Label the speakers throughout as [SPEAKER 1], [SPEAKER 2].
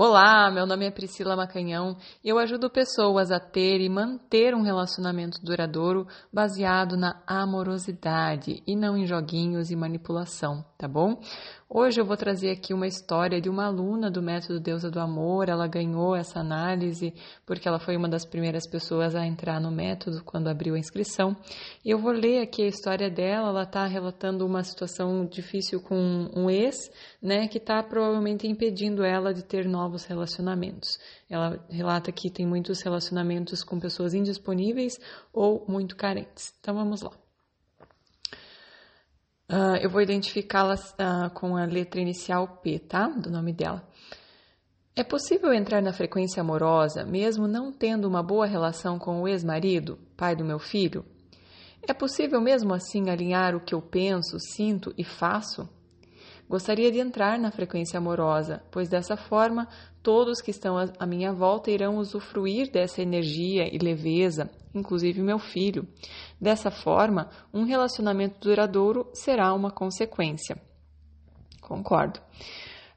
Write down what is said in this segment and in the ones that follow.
[SPEAKER 1] Olá, meu nome é Priscila Macanhão e eu ajudo pessoas a ter e manter um relacionamento duradouro baseado na amorosidade e não em joguinhos e manipulação, tá bom? Hoje eu vou trazer aqui uma história de uma aluna do método Deusa do Amor. Ela ganhou essa análise porque ela foi uma das primeiras pessoas a entrar no método quando abriu a inscrição. E eu vou ler aqui a história dela. Ela está relatando uma situação difícil com um ex, né, que está provavelmente impedindo ela de ter novos relacionamentos. Ela relata que tem muitos relacionamentos com pessoas indisponíveis ou muito carentes. Então vamos lá. Uh, eu vou identificá-la uh, com a letra inicial P, tá? Do nome dela. É possível entrar na frequência amorosa mesmo não tendo uma boa relação com o ex-marido, pai do meu filho? É possível mesmo assim alinhar o que eu penso, sinto e faço? Gostaria de entrar na frequência amorosa, pois dessa forma todos que estão à minha volta irão usufruir dessa energia e leveza, inclusive meu filho. Dessa forma, um relacionamento duradouro será uma consequência. Concordo.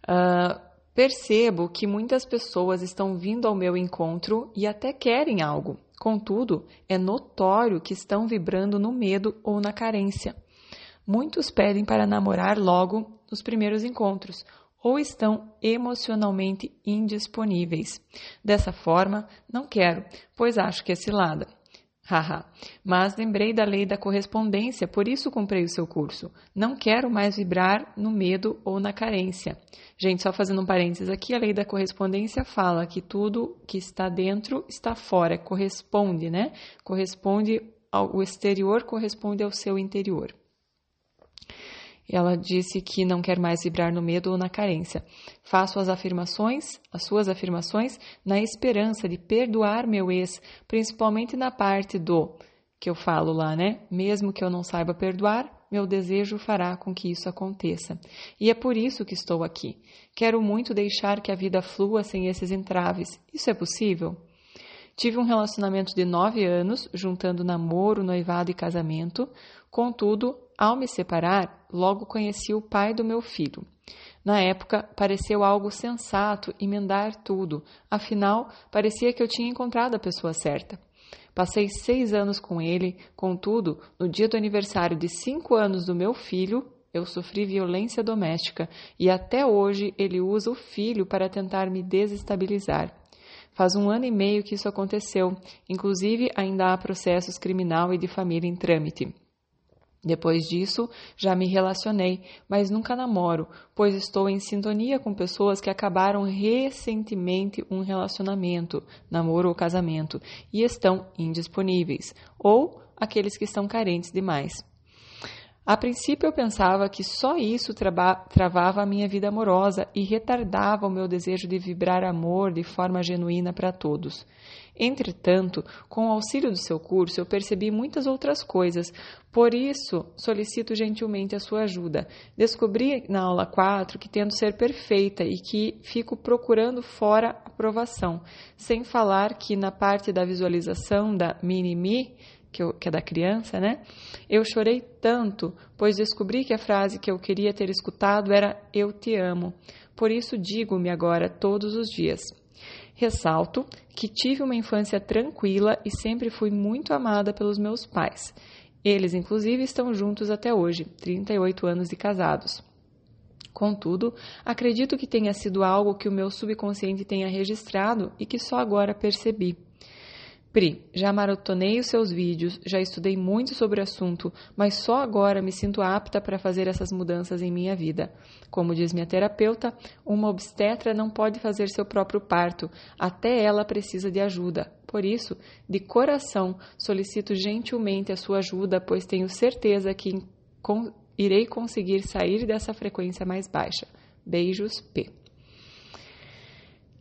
[SPEAKER 1] Uh, percebo que muitas pessoas estão vindo ao meu encontro e até querem algo. Contudo, é notório que estão vibrando no medo ou na carência. Muitos pedem para namorar logo nos primeiros encontros ou estão emocionalmente indisponíveis. Dessa forma, não quero, pois acho que é cilada. Haha, mas lembrei da lei da correspondência, por isso comprei o seu curso. Não quero mais vibrar no medo ou na carência. Gente, só fazendo um parênteses aqui, a lei da correspondência fala que tudo que está dentro está fora, corresponde, né? Corresponde ao o exterior corresponde ao seu interior. Ela disse que não quer mais vibrar no medo ou na carência. Faço as afirmações, as suas afirmações, na esperança de perdoar meu ex, principalmente na parte do que eu falo lá, né? Mesmo que eu não saiba perdoar, meu desejo fará com que isso aconteça. E é por isso que estou aqui. Quero muito deixar que a vida flua sem esses entraves. Isso é possível? Tive um relacionamento de nove anos, juntando namoro, noivado e casamento. Contudo, ao me separar, logo conheci o pai do meu filho. Na época, pareceu algo sensato emendar tudo, afinal, parecia que eu tinha encontrado a pessoa certa. Passei seis anos com ele, contudo, no dia do aniversário de cinco anos do meu filho, eu sofri violência doméstica e até hoje ele usa o filho para tentar me desestabilizar. Faz um ano e meio que isso aconteceu, inclusive ainda há processos criminal e de família em trâmite. Depois disso, já me relacionei, mas nunca namoro, pois estou em sintonia com pessoas que acabaram recentemente um relacionamento, namoro ou casamento, e estão indisponíveis, ou aqueles que estão carentes demais. A princípio eu pensava que só isso travava a minha vida amorosa e retardava o meu desejo de vibrar amor de forma genuína para todos. Entretanto, com o auxílio do seu curso, eu percebi muitas outras coisas, por isso solicito gentilmente a sua ajuda. Descobri na aula 4 que tento ser perfeita e que fico procurando fora aprovação, sem falar que na parte da visualização da mini-me que, eu, que é da criança, né? Eu chorei tanto, pois descobri que a frase que eu queria ter escutado era Eu te amo. Por isso digo-me agora todos os dias. Ressalto que tive uma infância tranquila e sempre fui muito amada pelos meus pais. Eles, inclusive, estão juntos até hoje, 38 anos de casados. Contudo, acredito que tenha sido algo que o meu subconsciente tenha registrado e que só agora percebi. Pri, já maratonei os seus vídeos, já estudei muito sobre o assunto, mas só agora me sinto apta para fazer essas mudanças em minha vida. Como diz minha terapeuta, uma obstetra não pode fazer seu próprio parto, até ela precisa de ajuda. Por isso, de coração, solicito gentilmente a sua ajuda, pois tenho certeza que irei conseguir sair dessa frequência mais baixa. Beijos, P.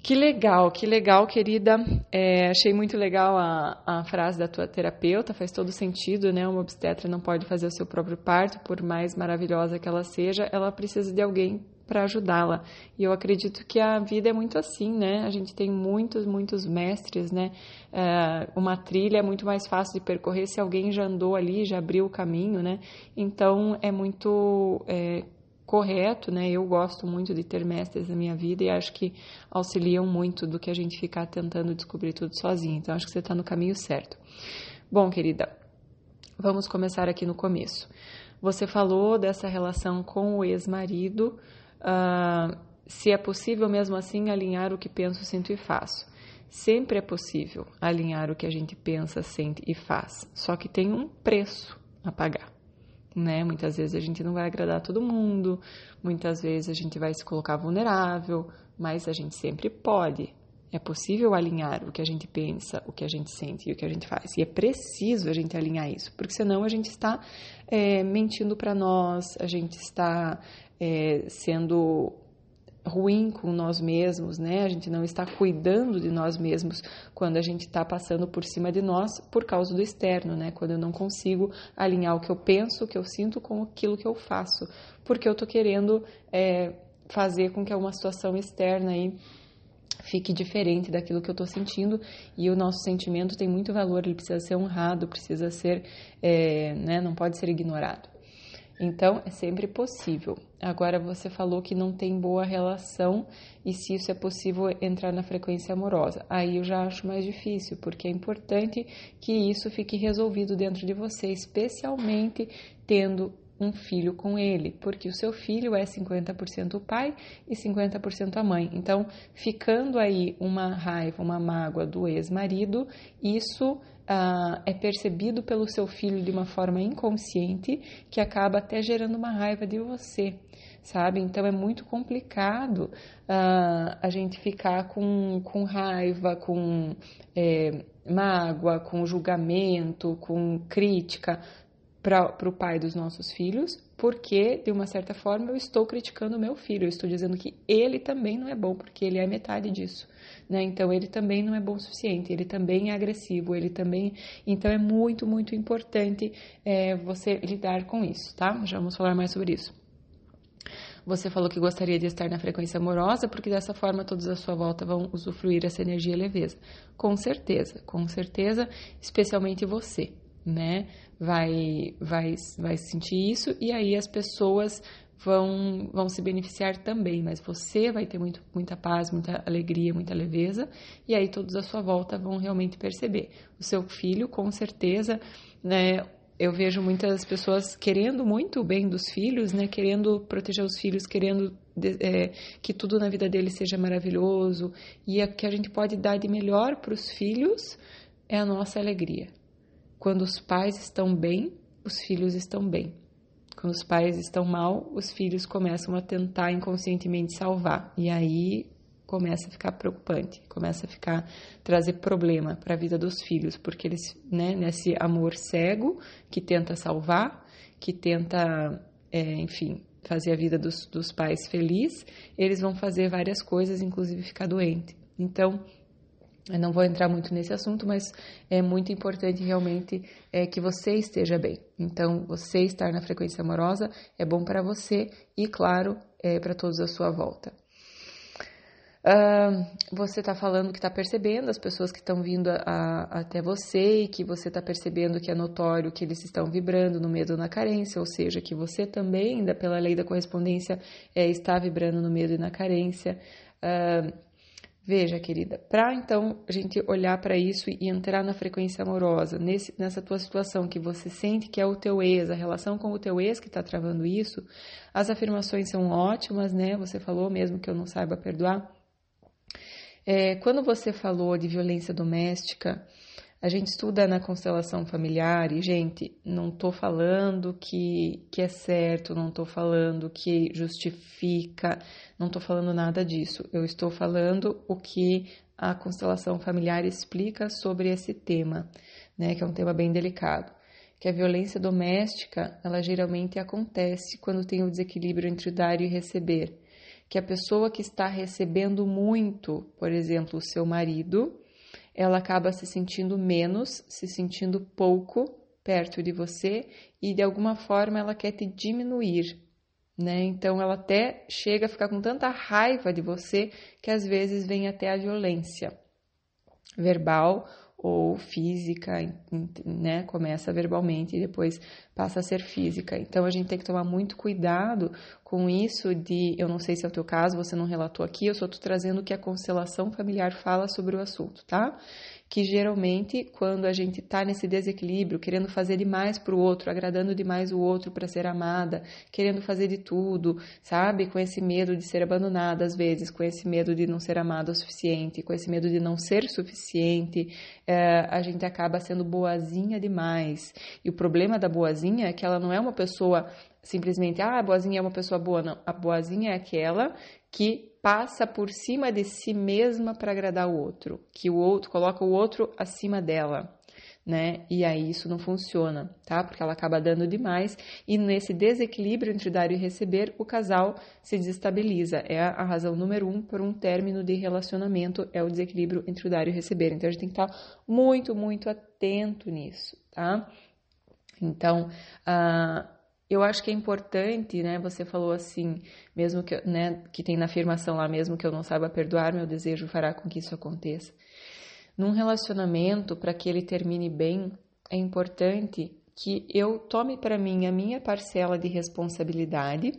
[SPEAKER 1] Que legal, que legal, querida. É, achei muito legal a, a frase da tua terapeuta, faz todo sentido, né? Uma obstetra não pode fazer o seu próprio parto, por mais maravilhosa que ela seja, ela precisa de alguém para ajudá-la. E eu acredito que a vida é muito assim, né? A gente tem muitos, muitos mestres, né? É, uma trilha é muito mais fácil de percorrer se alguém já andou ali, já abriu o caminho, né? Então é muito. É, correto, né? Eu gosto muito de ter mestres na minha vida e acho que auxiliam muito do que a gente ficar tentando descobrir tudo sozinho. Então, acho que você está no caminho certo. Bom, querida, vamos começar aqui no começo. Você falou dessa relação com o ex-marido, uh, se é possível mesmo assim alinhar o que penso, sinto e faço. Sempre é possível alinhar o que a gente pensa, sente e faz, só que tem um preço a pagar. Né? Muitas vezes a gente não vai agradar todo mundo, muitas vezes a gente vai se colocar vulnerável, mas a gente sempre pode. É possível alinhar o que a gente pensa, o que a gente sente e o que a gente faz. E é preciso a gente alinhar isso, porque senão a gente está é, mentindo para nós, a gente está é, sendo ruim com nós mesmos, né? A gente não está cuidando de nós mesmos quando a gente está passando por cima de nós por causa do externo, né? Quando eu não consigo alinhar o que eu penso, o que eu sinto com aquilo que eu faço, porque eu estou querendo é, fazer com que uma situação externa aí fique diferente daquilo que eu estou sentindo e o nosso sentimento tem muito valor, ele precisa ser honrado, precisa ser, é, né? Não pode ser ignorado. Então, é sempre possível. Agora, você falou que não tem boa relação e se isso é possível entrar na frequência amorosa. Aí eu já acho mais difícil, porque é importante que isso fique resolvido dentro de você, especialmente tendo um filho com ele, porque o seu filho é 50% o pai e 50% a mãe. Então, ficando aí uma raiva, uma mágoa do ex-marido, isso ah, é percebido pelo seu filho de uma forma inconsciente que acaba até gerando uma raiva de você, sabe? Então é muito complicado ah, a gente ficar com, com raiva, com é, mágoa, com julgamento, com crítica para o pai dos nossos filhos, porque, de uma certa forma, eu estou criticando o meu filho, eu estou dizendo que ele também não é bom, porque ele é metade disso, né? Então, ele também não é bom o suficiente, ele também é agressivo, ele também... Então, é muito, muito importante é, você lidar com isso, tá? Já vamos falar mais sobre isso. Você falou que gostaria de estar na frequência amorosa, porque dessa forma todos à sua volta vão usufruir essa energia leveza. Com certeza, com certeza, especialmente você, né? vai, vai, vai sentir isso e aí as pessoas vão, vão se beneficiar também, mas você vai ter muito, muita paz, muita alegria, muita leveza, e aí todos à sua volta vão realmente perceber. O seu filho, com certeza, né? Eu vejo muitas pessoas querendo muito o bem dos filhos, né? Querendo proteger os filhos, querendo é, que tudo na vida deles seja maravilhoso, e o que a gente pode dar de melhor para os filhos é a nossa alegria quando os pais estão bem, os filhos estão bem. Quando os pais estão mal, os filhos começam a tentar inconscientemente salvar. E aí começa a ficar preocupante, começa a ficar trazer problema para a vida dos filhos, porque eles, né, nesse amor cego que tenta salvar, que tenta, é, enfim, fazer a vida dos, dos pais feliz, eles vão fazer várias coisas, inclusive ficar doente. Então, eu não vou entrar muito nesse assunto, mas é muito importante realmente é, que você esteja bem. Então, você estar na frequência amorosa é bom para você e, claro, é para todos à sua volta. Uh, você está falando que está percebendo as pessoas que estão vindo a, a, até você e que você está percebendo que é notório que eles estão vibrando no medo ou na carência, ou seja, que você também, ainda pela lei da correspondência, é, está vibrando no medo e na carência. Uh, Veja, querida, para então a gente olhar para isso e entrar na frequência amorosa, nesse, nessa tua situação que você sente que é o teu ex, a relação com o teu ex que está travando isso, as afirmações são ótimas, né? Você falou mesmo que eu não saiba perdoar. É, quando você falou de violência doméstica, a gente estuda na constelação familiar e, gente, não estou falando que, que é certo, não estou falando que justifica, não estou falando nada disso. Eu estou falando o que a constelação familiar explica sobre esse tema, né, que é um tema bem delicado. Que a violência doméstica, ela geralmente acontece quando tem o desequilíbrio entre dar e receber. Que a pessoa que está recebendo muito, por exemplo, o seu marido, ela acaba se sentindo menos, se sentindo pouco perto de você e de alguma forma ela quer te diminuir, né? Então ela até chega a ficar com tanta raiva de você que às vezes vem até a violência verbal ou física, né? Começa verbalmente e depois passa a ser física. Então a gente tem que tomar muito cuidado com isso de, eu não sei se é o teu caso, você não relatou aqui, eu só estou trazendo o que a constelação familiar fala sobre o assunto, tá? Que geralmente, quando a gente está nesse desequilíbrio, querendo fazer demais para o outro, agradando demais o outro para ser amada, querendo fazer de tudo, sabe? Com esse medo de ser abandonada às vezes, com esse medo de não ser amada o suficiente, com esse medo de não ser suficiente, é, a gente acaba sendo boazinha demais. E o problema da boazinha é que ela não é uma pessoa simplesmente, ah, a boazinha é uma pessoa boa. Não, a boazinha é aquela que passa por cima de si mesma para agradar o outro, que o outro coloca o outro acima dela, né? E aí isso não funciona, tá? Porque ela acaba dando demais e nesse desequilíbrio entre dar e receber, o casal se desestabiliza. É a razão número um para um término de relacionamento é o desequilíbrio entre o dar e receber. Então a gente tem que estar muito, muito atento nisso, tá? Então, uh, eu acho que é importante, né? Você falou assim, mesmo que, né, que tem na afirmação lá, mesmo que eu não saiba perdoar, meu desejo fará com que isso aconteça. Num relacionamento, para que ele termine bem, é importante que eu tome para mim a minha parcela de responsabilidade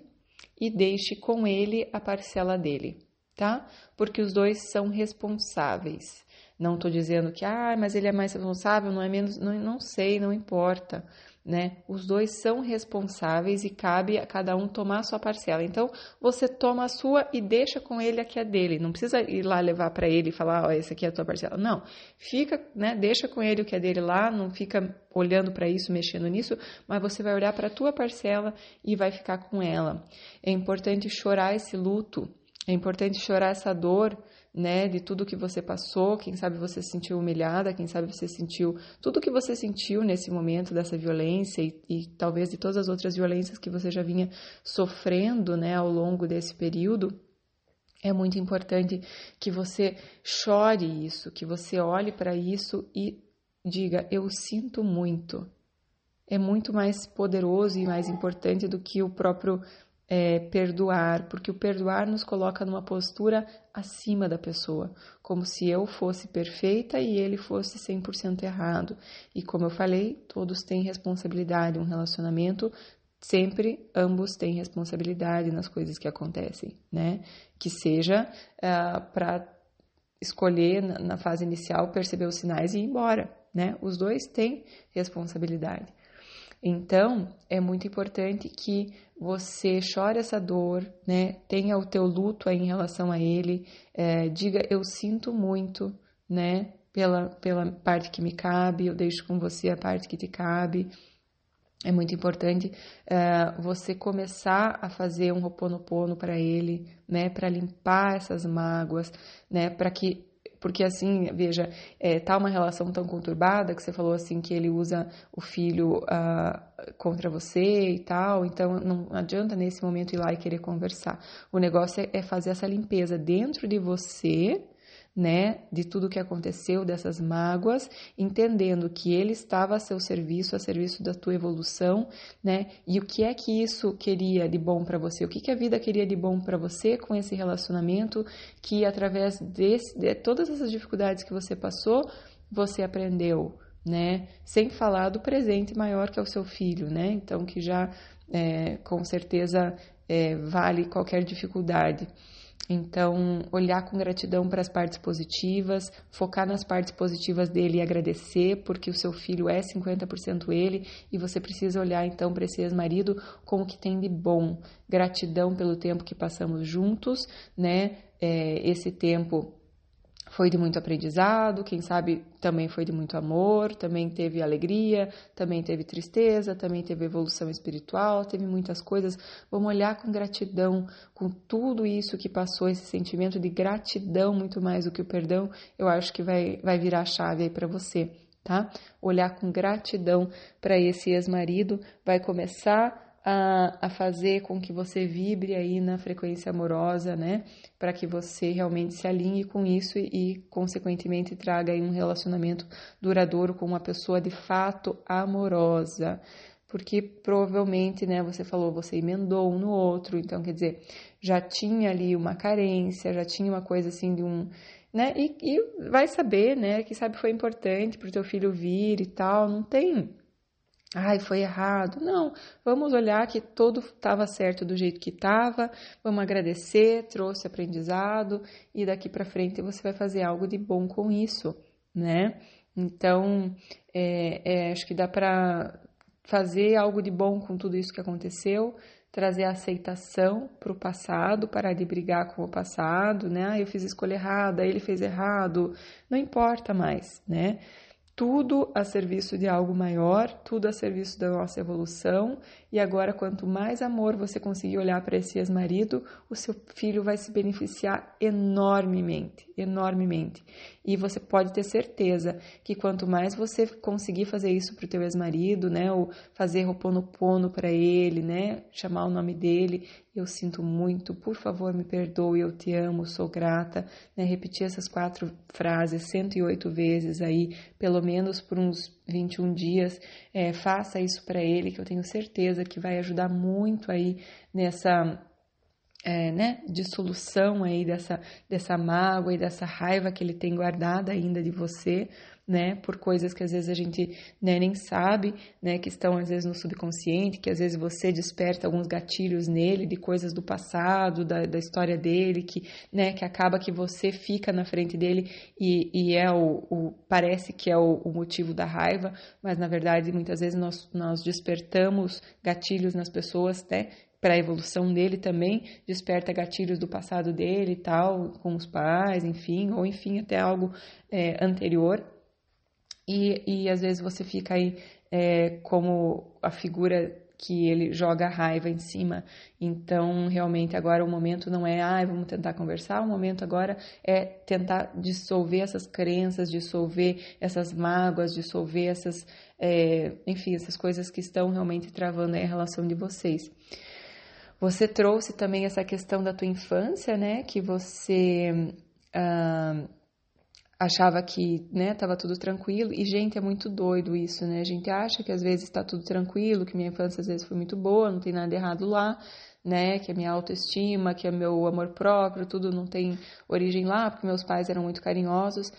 [SPEAKER 1] e deixe com ele a parcela dele, tá? Porque os dois são responsáveis. Não estou dizendo que, ah, mas ele é mais responsável, não é menos, não, não sei, não importa né? Os dois são responsáveis e cabe a cada um tomar a sua parcela. Então, você toma a sua e deixa com ele a dele. Não precisa ir lá levar para ele e falar, ó, oh, esse aqui é a tua parcela. Não. Fica, né? Deixa com ele o que é dele lá, não fica olhando para isso, mexendo nisso, mas você vai olhar para a tua parcela e vai ficar com ela. É importante chorar esse luto, é importante chorar essa dor né, de tudo que você passou, quem sabe você se sentiu humilhada, quem sabe você sentiu tudo que você sentiu nesse momento dessa violência e, e, talvez de todas as outras violências que você já vinha sofrendo, né, ao longo desse período. É muito importante que você chore isso, que você olhe para isso e diga: Eu sinto muito. É muito mais poderoso e mais importante do que o próprio é, perdoar, porque o perdoar nos coloca numa postura acima da pessoa, como se eu fosse perfeita e ele fosse 100% errado. E como eu falei, todos têm responsabilidade, um relacionamento sempre ambos têm responsabilidade nas coisas que acontecem, né? Que seja uh, para escolher na fase inicial, perceber os sinais e ir embora, né? Os dois têm responsabilidade. Então, é muito importante que você chore essa dor, né? Tenha o teu luto aí em relação a ele, é, diga eu sinto muito, né? Pela, pela parte que me cabe, eu deixo com você a parte que te cabe. É muito importante é, você começar a fazer um roponopono para ele, né? Para limpar essas mágoas, né? Para que porque assim, veja, é, tá uma relação tão conturbada que você falou assim que ele usa o filho uh, contra você e tal, então não adianta nesse momento ir lá e querer conversar. O negócio é, é fazer essa limpeza dentro de você né, de tudo que aconteceu, dessas mágoas, entendendo que ele estava a seu serviço, a serviço da tua evolução, né, e o que é que isso queria de bom para você, o que, que a vida queria de bom para você com esse relacionamento, que através desse, de todas essas dificuldades que você passou, você aprendeu, né, sem falar do presente maior que é o seu filho, né, então que já é, com certeza é, vale qualquer dificuldade. Então, olhar com gratidão para as partes positivas, focar nas partes positivas dele e agradecer, porque o seu filho é 50% ele e você precisa olhar então para esse ex-marido como que tem de bom. Gratidão pelo tempo que passamos juntos, né? É, esse tempo foi de muito aprendizado, quem sabe também foi de muito amor, também teve alegria, também teve tristeza, também teve evolução espiritual, teve muitas coisas. Vamos olhar com gratidão, com tudo isso que passou, esse sentimento de gratidão muito mais do que o perdão, eu acho que vai, vai virar a chave aí para você, tá? Olhar com gratidão para esse ex-marido vai começar a, a fazer com que você vibre aí na frequência amorosa, né? Para que você realmente se alinhe com isso e, e, consequentemente, traga aí um relacionamento duradouro com uma pessoa de fato amorosa. Porque provavelmente, né, você falou, você emendou um no outro, então quer dizer, já tinha ali uma carência, já tinha uma coisa assim de um. Né? E, e vai saber, né? Que sabe foi importante para o teu filho vir e tal. Não tem ai, foi errado. Não, vamos olhar que todo estava certo do jeito que estava, vamos agradecer, trouxe aprendizado e daqui para frente você vai fazer algo de bom com isso, né? Então, é, é, acho que dá para fazer algo de bom com tudo isso que aconteceu, trazer aceitação para o passado, parar de brigar com o passado, né? Ah, eu fiz escolha errada, ele fez errado, não importa mais, né? Tudo a serviço de algo maior, tudo a serviço da nossa evolução. E agora, quanto mais amor você conseguir olhar para esse ex-marido, o seu filho vai se beneficiar enormemente, enormemente. E você pode ter certeza que quanto mais você conseguir fazer isso para o teu ex-marido, né, ou fazer roponopono para ele, né, chamar o nome dele, eu sinto muito, por favor me perdoe, eu te amo, sou grata, né? Repetir essas quatro frases 108 vezes aí, pelo menos por uns 21 dias, é, faça isso para ele, que eu tenho certeza que vai ajudar muito aí nessa é, né, dissolução aí dessa, dessa mágoa e dessa raiva que ele tem guardada ainda de você, né, por coisas que às vezes a gente né, nem sabe, né, que estão às vezes no subconsciente, que às vezes você desperta alguns gatilhos nele de coisas do passado, da, da história dele, que, né, que acaba que você fica na frente dele e, e é o, o, parece que é o, o, motivo da raiva, mas na verdade muitas vezes nós, nós despertamos gatilhos nas pessoas, né, para a evolução dele também, desperta gatilhos do passado dele e tal, com os pais, enfim, ou enfim, até algo é, anterior. E, e às vezes você fica aí é, como a figura que ele joga raiva em cima. Então, realmente, agora o momento não é, ah, vamos tentar conversar, o momento agora é tentar dissolver essas crenças, dissolver essas mágoas, dissolver essas, é, enfim, essas coisas que estão realmente travando a relação de vocês. Você trouxe também essa questão da tua infância, né? Que você ah, achava que, né, tava tudo tranquilo. E, gente, é muito doido isso, né? A gente acha que às vezes está tudo tranquilo, que minha infância às vezes foi muito boa, não tem nada errado lá, né? Que a minha autoestima, que é meu amor próprio, tudo não tem origem lá, porque meus pais eram muito carinhosos.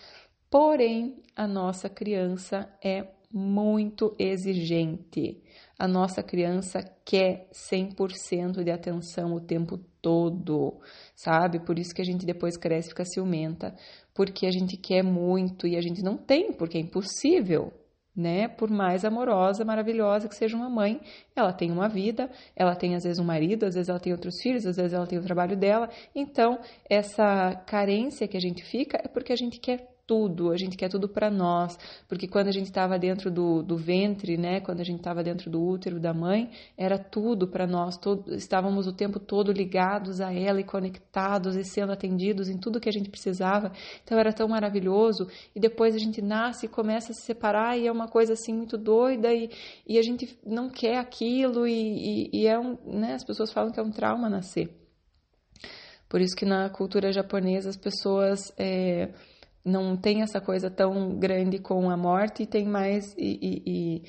[SPEAKER 1] Porém, a nossa criança é muito exigente. A nossa criança quer 100% de atenção o tempo todo, sabe? Por isso que a gente depois cresce e fica ciumenta, porque a gente quer muito e a gente não tem, porque é impossível, né? Por mais amorosa, maravilhosa que seja uma mãe, ela tem uma vida, ela tem às vezes um marido, às vezes ela tem outros filhos, às vezes ela tem o trabalho dela. Então, essa carência que a gente fica é porque a gente quer tudo, a gente quer tudo para nós, porque quando a gente estava dentro do, do ventre, né, quando a gente estava dentro do útero da mãe, era tudo para nós, todo, estávamos o tempo todo ligados a ela e conectados e sendo atendidos em tudo que a gente precisava, então era tão maravilhoso, e depois a gente nasce e começa a se separar e é uma coisa assim muito doida e, e a gente não quer aquilo e, e, e é um, né, as pessoas falam que é um trauma nascer. Por isso que na cultura japonesa as pessoas... É, não tem essa coisa tão grande com a morte e tem mais e, e, e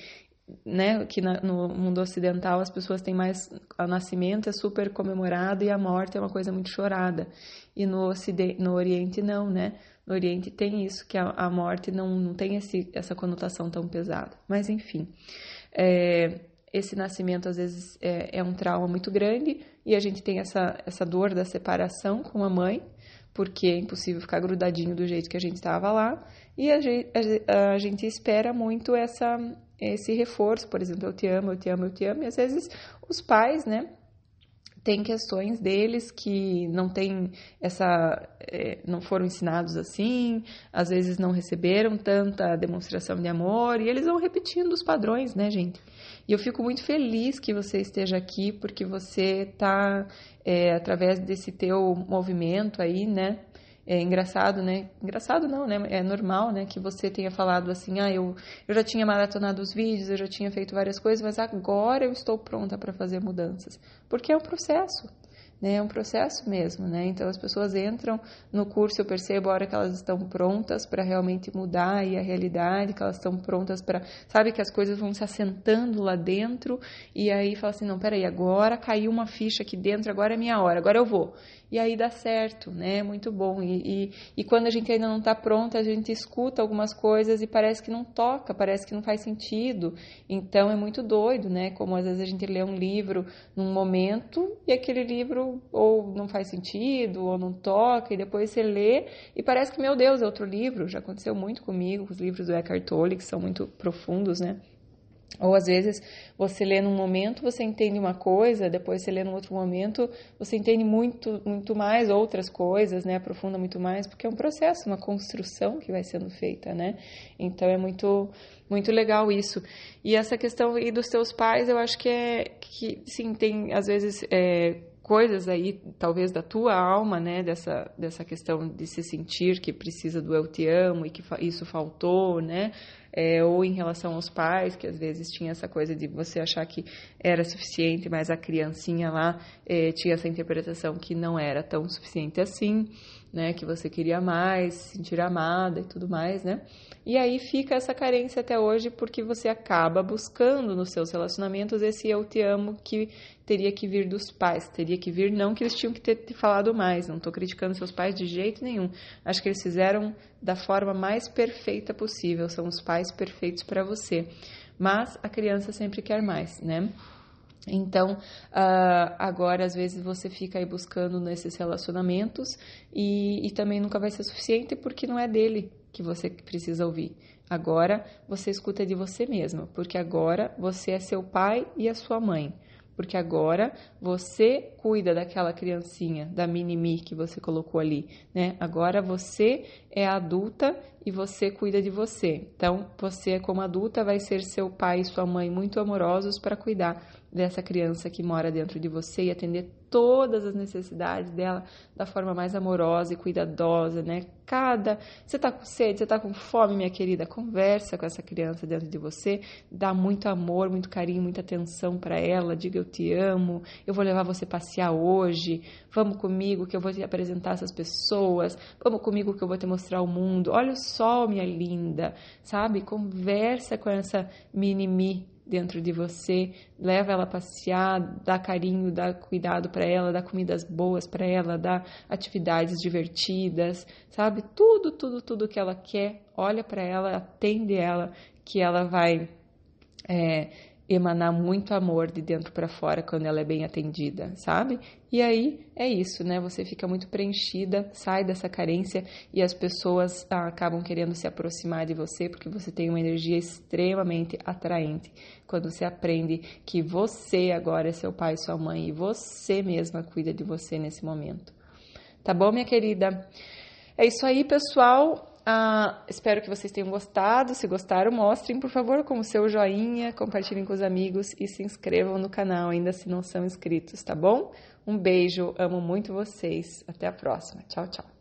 [SPEAKER 1] né, que na, no mundo ocidental as pessoas têm mais o nascimento é super comemorado e a morte é uma coisa muito chorada e no ocidente, no Oriente não, né? No Oriente tem isso que a, a morte não, não tem esse, essa conotação tão pesada. Mas enfim, é, esse nascimento às vezes é, é um trauma muito grande e a gente tem essa essa dor da separação com a mãe porque é impossível ficar grudadinho do jeito que a gente estava lá, e a gente, a, a gente, espera muito essa, esse reforço, por exemplo, eu te amo, eu te amo, eu te amo, e às vezes os pais, né, tem questões deles que não tem essa é, não foram ensinados assim às vezes não receberam tanta demonstração de amor e eles vão repetindo os padrões né gente e eu fico muito feliz que você esteja aqui, porque você está, é, através desse teu movimento aí, né? É engraçado, né? Engraçado não, né? É normal, né? Que você tenha falado assim, ah, eu, eu já tinha maratonado os vídeos, eu já tinha feito várias coisas, mas agora eu estou pronta para fazer mudanças. Porque é um processo né? É um processo mesmo, né? Então as pessoas entram no curso, eu percebo a hora que elas estão prontas para realmente mudar aí a realidade, que elas estão prontas para, sabe que as coisas vão se assentando lá dentro e aí fala assim, não, peraí, agora caiu uma ficha aqui dentro, agora é minha hora, agora eu vou. E aí dá certo, né? Muito bom. E, e, e quando a gente ainda não está pronta, a gente escuta algumas coisas e parece que não toca, parece que não faz sentido. Então é muito doido, né? Como às vezes a gente lê um livro num momento e aquele livro ou não faz sentido ou não toca, e depois você lê e parece que, meu Deus, é outro livro. Já aconteceu muito comigo com os livros do Eckhart Tolle, que são muito profundos, né? Ou às vezes você lê num momento, você entende uma coisa, depois você lê num outro momento, você entende muito, muito mais outras coisas, né? Aprofunda muito mais, porque é um processo, uma construção que vai sendo feita, né? Então é muito, muito legal isso. E essa questão e dos teus pais, eu acho que é que sim, tem às vezes é, coisas aí, talvez da tua alma, né, dessa, dessa questão de se sentir que precisa do eu te amo e que isso faltou, né, é, ou em relação aos pais, que às vezes tinha essa coisa de você achar que era suficiente, mas a criancinha lá é, tinha essa interpretação que não era tão suficiente assim, né, que você queria mais, se sentir amada e tudo mais, né, e aí fica essa carência até hoje porque você acaba buscando nos seus relacionamentos esse eu te amo que teria que vir dos pais, teria que vir, não que eles tinham que ter, ter falado mais, não estou criticando seus pais de jeito nenhum. Acho que eles fizeram da forma mais perfeita possível, são os pais perfeitos para você. Mas a criança sempre quer mais, né? Então, uh, agora às vezes você fica aí buscando nesses relacionamentos e, e também nunca vai ser suficiente porque não é dele que você precisa ouvir. Agora você escuta de você mesma, porque agora você é seu pai e a sua mãe porque agora você cuida daquela criancinha, da mini-me que você colocou ali, né? Agora você é adulta e você cuida de você. Então, você como adulta vai ser seu pai e sua mãe muito amorosos para cuidar dessa criança que mora dentro de você e atender todas as necessidades dela da forma mais amorosa e cuidadosa, né? Cada você tá com sede, você tá com fome, minha querida, conversa com essa criança dentro de você, dá muito amor, muito carinho, muita atenção para ela, diga eu te amo, eu vou levar você passear hoje, vamos comigo que eu vou te apresentar essas pessoas, vamos comigo que eu vou te mostrar o mundo. Olha o sol, minha linda, sabe? Conversa com essa mini me dentro de você, leva ela a passear, dá carinho, dá cuidado para ela, dá comidas boas para ela, dá atividades divertidas, sabe? Tudo, tudo, tudo que ela quer, olha para ela, atende ela, que ela vai é, emanar muito amor de dentro para fora quando ela é bem atendida, sabe? E aí é isso, né? Você fica muito preenchida, sai dessa carência e as pessoas ah, acabam querendo se aproximar de você porque você tem uma energia extremamente atraente. Quando você aprende que você agora é seu pai sua mãe e você mesma cuida de você nesse momento. Tá bom, minha querida? É isso aí, pessoal. Ah, espero que vocês tenham gostado. Se gostaram, mostrem, por favor, com o seu joinha, compartilhem com os amigos e se inscrevam no canal, ainda se não são inscritos, tá bom? Um beijo, amo muito vocês. Até a próxima. Tchau, tchau.